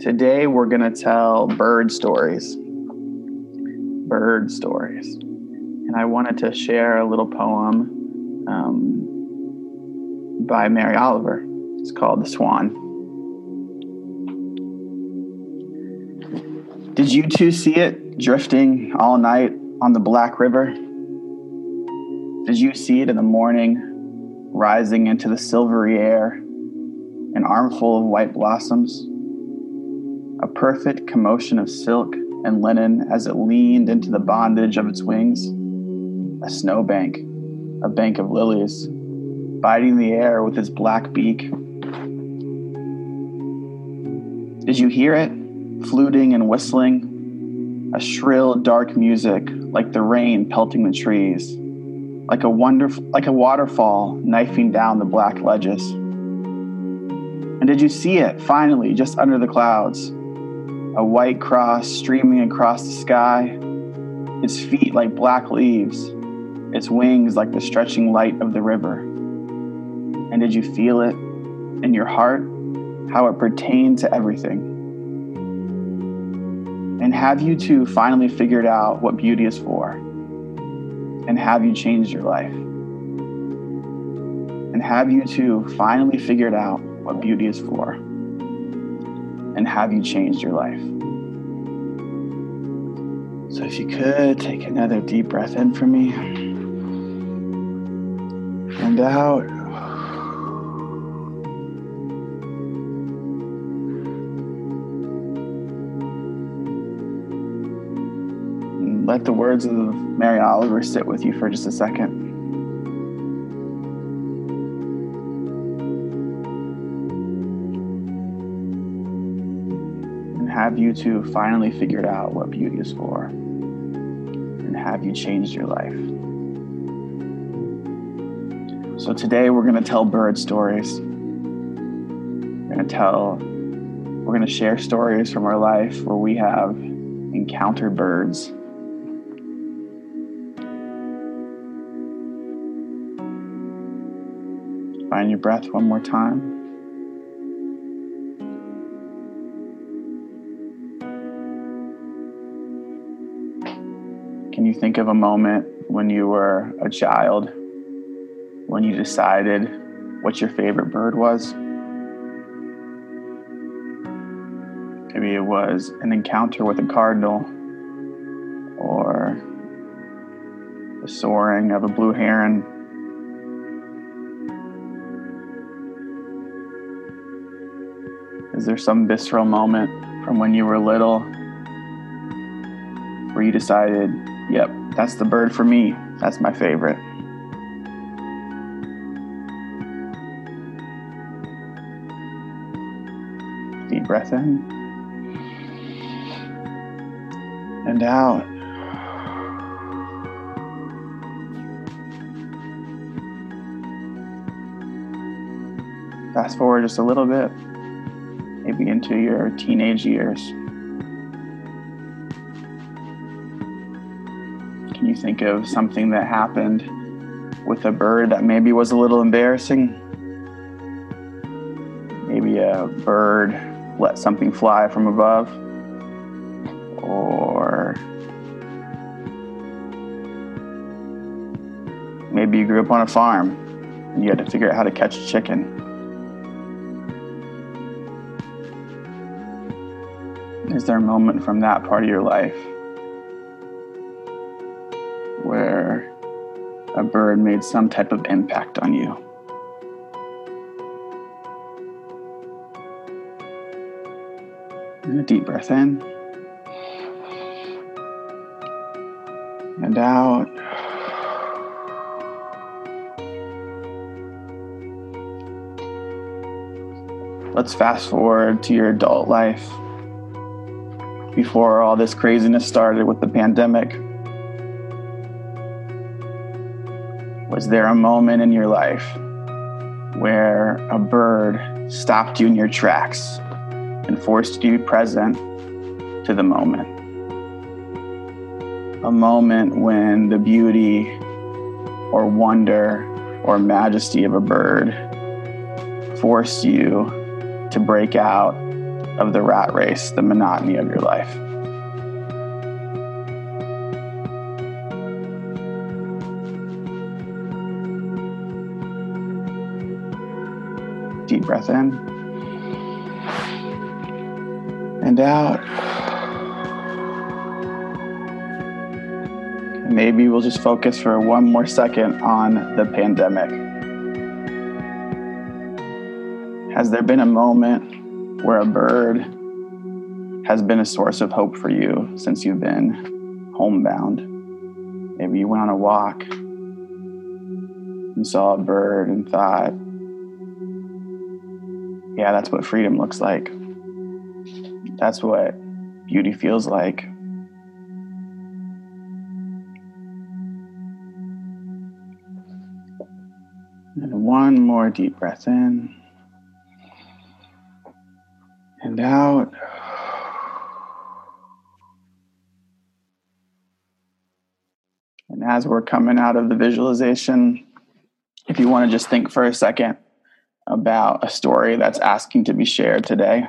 Today we're going to tell bird stories. Bird stories. And I wanted to share a little poem um, by Mary Oliver. It's called The Swan. Did you too see it drifting all night on the Black River? Did you see it in the morning, rising into the silvery air, an armful of white blossoms? A perfect commotion of silk and linen as it leaned into the bondage of its wings. A snowbank, a bank of lilies, biting the air with its black beak. Did you hear it? Fluting and whistling, a shrill, dark music like the rain pelting the trees, like a wonderful, like a waterfall knifing down the black ledges. And did you see it finally just under the clouds? A white cross streaming across the sky, its feet like black leaves, its wings like the stretching light of the river. And did you feel it in your heart, how it pertained to everything? And have you too finally figured out what beauty is for? And have you changed your life? And have you too finally figured out what beauty is for? And have you changed your life? So, if you could take another deep breath in for me and out. let the words of Mary Oliver sit with you for just a second. Have you too finally figured out what beauty is for? And have you changed your life? So today we're going to tell bird stories. We're going to tell, we're going to share stories from our life where we have encountered birds. Find your breath one more time. Can you think of a moment when you were a child when you decided what your favorite bird was? Maybe it was an encounter with a cardinal or the soaring of a blue heron. Is there some visceral moment from when you were little where you decided Yep, that's the bird for me. That's my favorite. Deep breath in and out. Fast forward just a little bit, maybe into your teenage years. Can you think of something that happened with a bird that maybe was a little embarrassing? Maybe a bird let something fly from above, or maybe you grew up on a farm and you had to figure out how to catch a chicken. Is there a moment from that part of your life where a bird made some type of impact on you. And a deep breath in and out. Let's fast forward to your adult life before all this craziness started with the pandemic. Was there a moment in your life where a bird stopped you in your tracks and forced you to be present to the moment? A moment when the beauty or wonder or majesty of a bird forced you to break out of the rat race, the monotony of your life. Deep breath in and out. maybe we'll just focus for one more second on the pandemic. Has there been a moment where a bird has been a source of hope for you since you've been homebound? Maybe you went on a walk and saw a bird and thought, yeah, that's what freedom looks like. That's what beauty feels like. And one more deep breath in and out. And as we're coming out of the visualization, if you want to just think for a second about a story that's asking to be shared today,